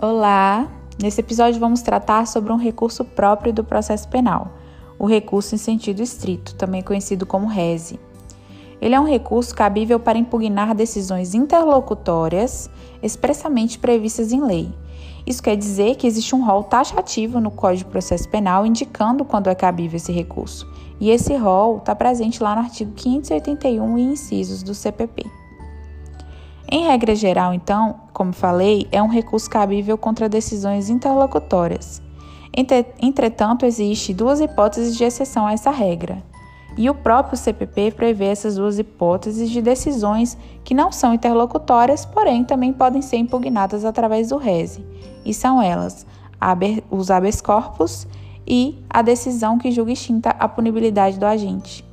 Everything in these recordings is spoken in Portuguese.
Olá! Nesse episódio vamos tratar sobre um recurso próprio do processo penal, o recurso em sentido estrito, também conhecido como RESE. Ele é um recurso cabível para impugnar decisões interlocutórias expressamente previstas em lei. Isso quer dizer que existe um rol taxativo no Código de Processo Penal indicando quando é cabível esse recurso. E esse rol está presente lá no artigo 581 e incisos do CPP. Em regra geral, então, como falei, é um recurso cabível contra decisões interlocutórias. Entretanto, existe duas hipóteses de exceção a essa regra. E o próprio CPP prevê essas duas hipóteses de decisões que não são interlocutórias, porém também podem ser impugnadas através do RESE. E são elas os habeas corpus e a decisão que julga extinta a punibilidade do agente.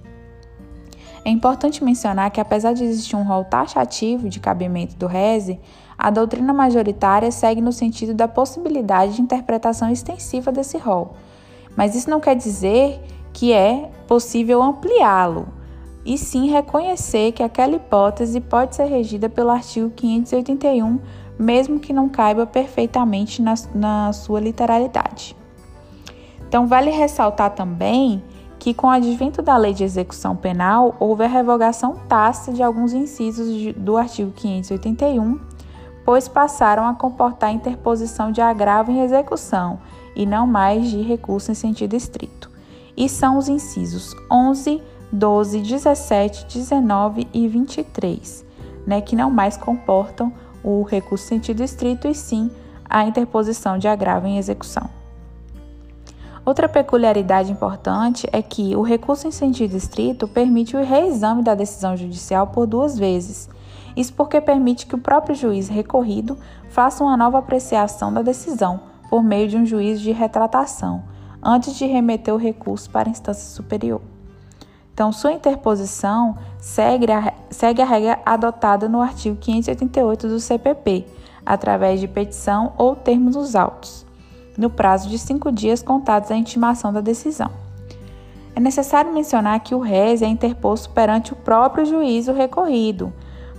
É importante mencionar que, apesar de existir um rol taxativo de cabimento do RESE, a doutrina majoritária segue no sentido da possibilidade de interpretação extensiva desse rol. Mas isso não quer dizer que é possível ampliá-lo, e sim reconhecer que aquela hipótese pode ser regida pelo artigo 581, mesmo que não caiba perfeitamente na, na sua literalidade. Então, vale ressaltar também que, com o advento da lei de execução penal, houve a revogação tácita de alguns incisos do artigo 581, pois passaram a comportar interposição de agravo em execução e não mais de recurso em sentido estrito. E são os incisos 11, 12, 17, 19 e 23, né, que não mais comportam o recurso em sentido estrito e sim a interposição de agravo em execução. Outra peculiaridade importante é que o recurso em sentido estrito permite o reexame da decisão judicial por duas vezes. Isso porque permite que o próprio juiz recorrido faça uma nova apreciação da decisão por meio de um juiz de retratação, antes de remeter o recurso para a instância superior. Então, sua interposição segue a, segue a regra adotada no artigo 588 do CPP, através de petição ou termos dos autos no prazo de cinco dias contados à intimação da decisão. É necessário mencionar que o réis é interposto perante o próprio juízo recorrido.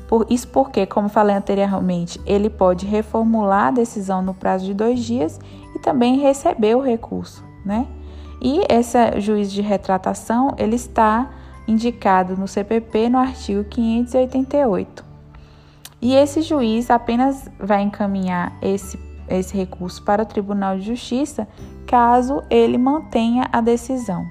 Por, isso porque, como falei anteriormente, ele pode reformular a decisão no prazo de dois dias e também receber o recurso, né? E esse juiz de retratação, ele está indicado no CPP no artigo 588. E esse juiz apenas vai encaminhar esse esse recurso para o Tribunal de Justiça caso ele mantenha a decisão.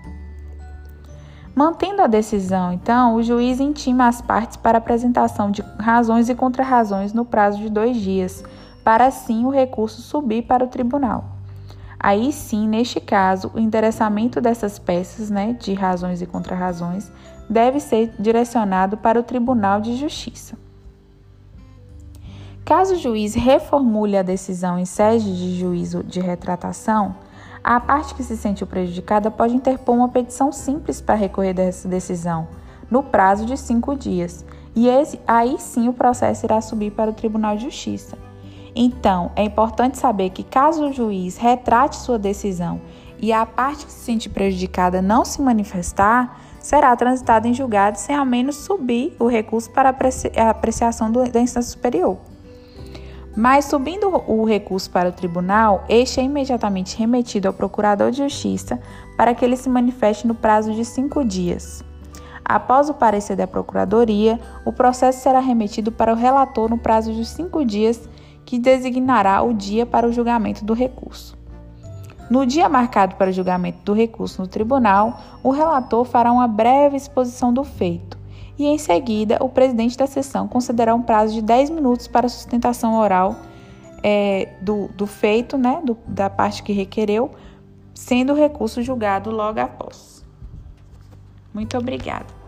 Mantendo a decisão, então, o juiz intima as partes para apresentação de razões e contrarrazões no prazo de dois dias, para assim o recurso subir para o tribunal. Aí sim, neste caso, o endereçamento dessas peças, né, de razões e contrarrazões, deve ser direcionado para o Tribunal de Justiça. Caso o juiz reformule a decisão em sede de juízo de retratação, a parte que se sentiu prejudicada pode interpor uma petição simples para recorrer dessa decisão, no prazo de cinco dias, e esse, aí sim o processo irá subir para o Tribunal de Justiça. Então, é importante saber que, caso o juiz retrate sua decisão e a parte que se sentir prejudicada não se manifestar, será transitada em julgado sem ao menos subir o recurso para apreciação da instância superior. Mas, subindo o recurso para o tribunal, este é imediatamente remetido ao procurador de justiça para que ele se manifeste no prazo de cinco dias. Após o parecer da procuradoria, o processo será remetido para o relator no prazo de cinco dias, que designará o dia para o julgamento do recurso. No dia marcado para o julgamento do recurso no tribunal, o relator fará uma breve exposição do feito e, em seguida, o presidente da sessão concederá um prazo de 10 minutos para sustentação oral é, do, do, feito, né, do, da parte que requereu, sendo o recurso julgado logo após. Muito obrigada.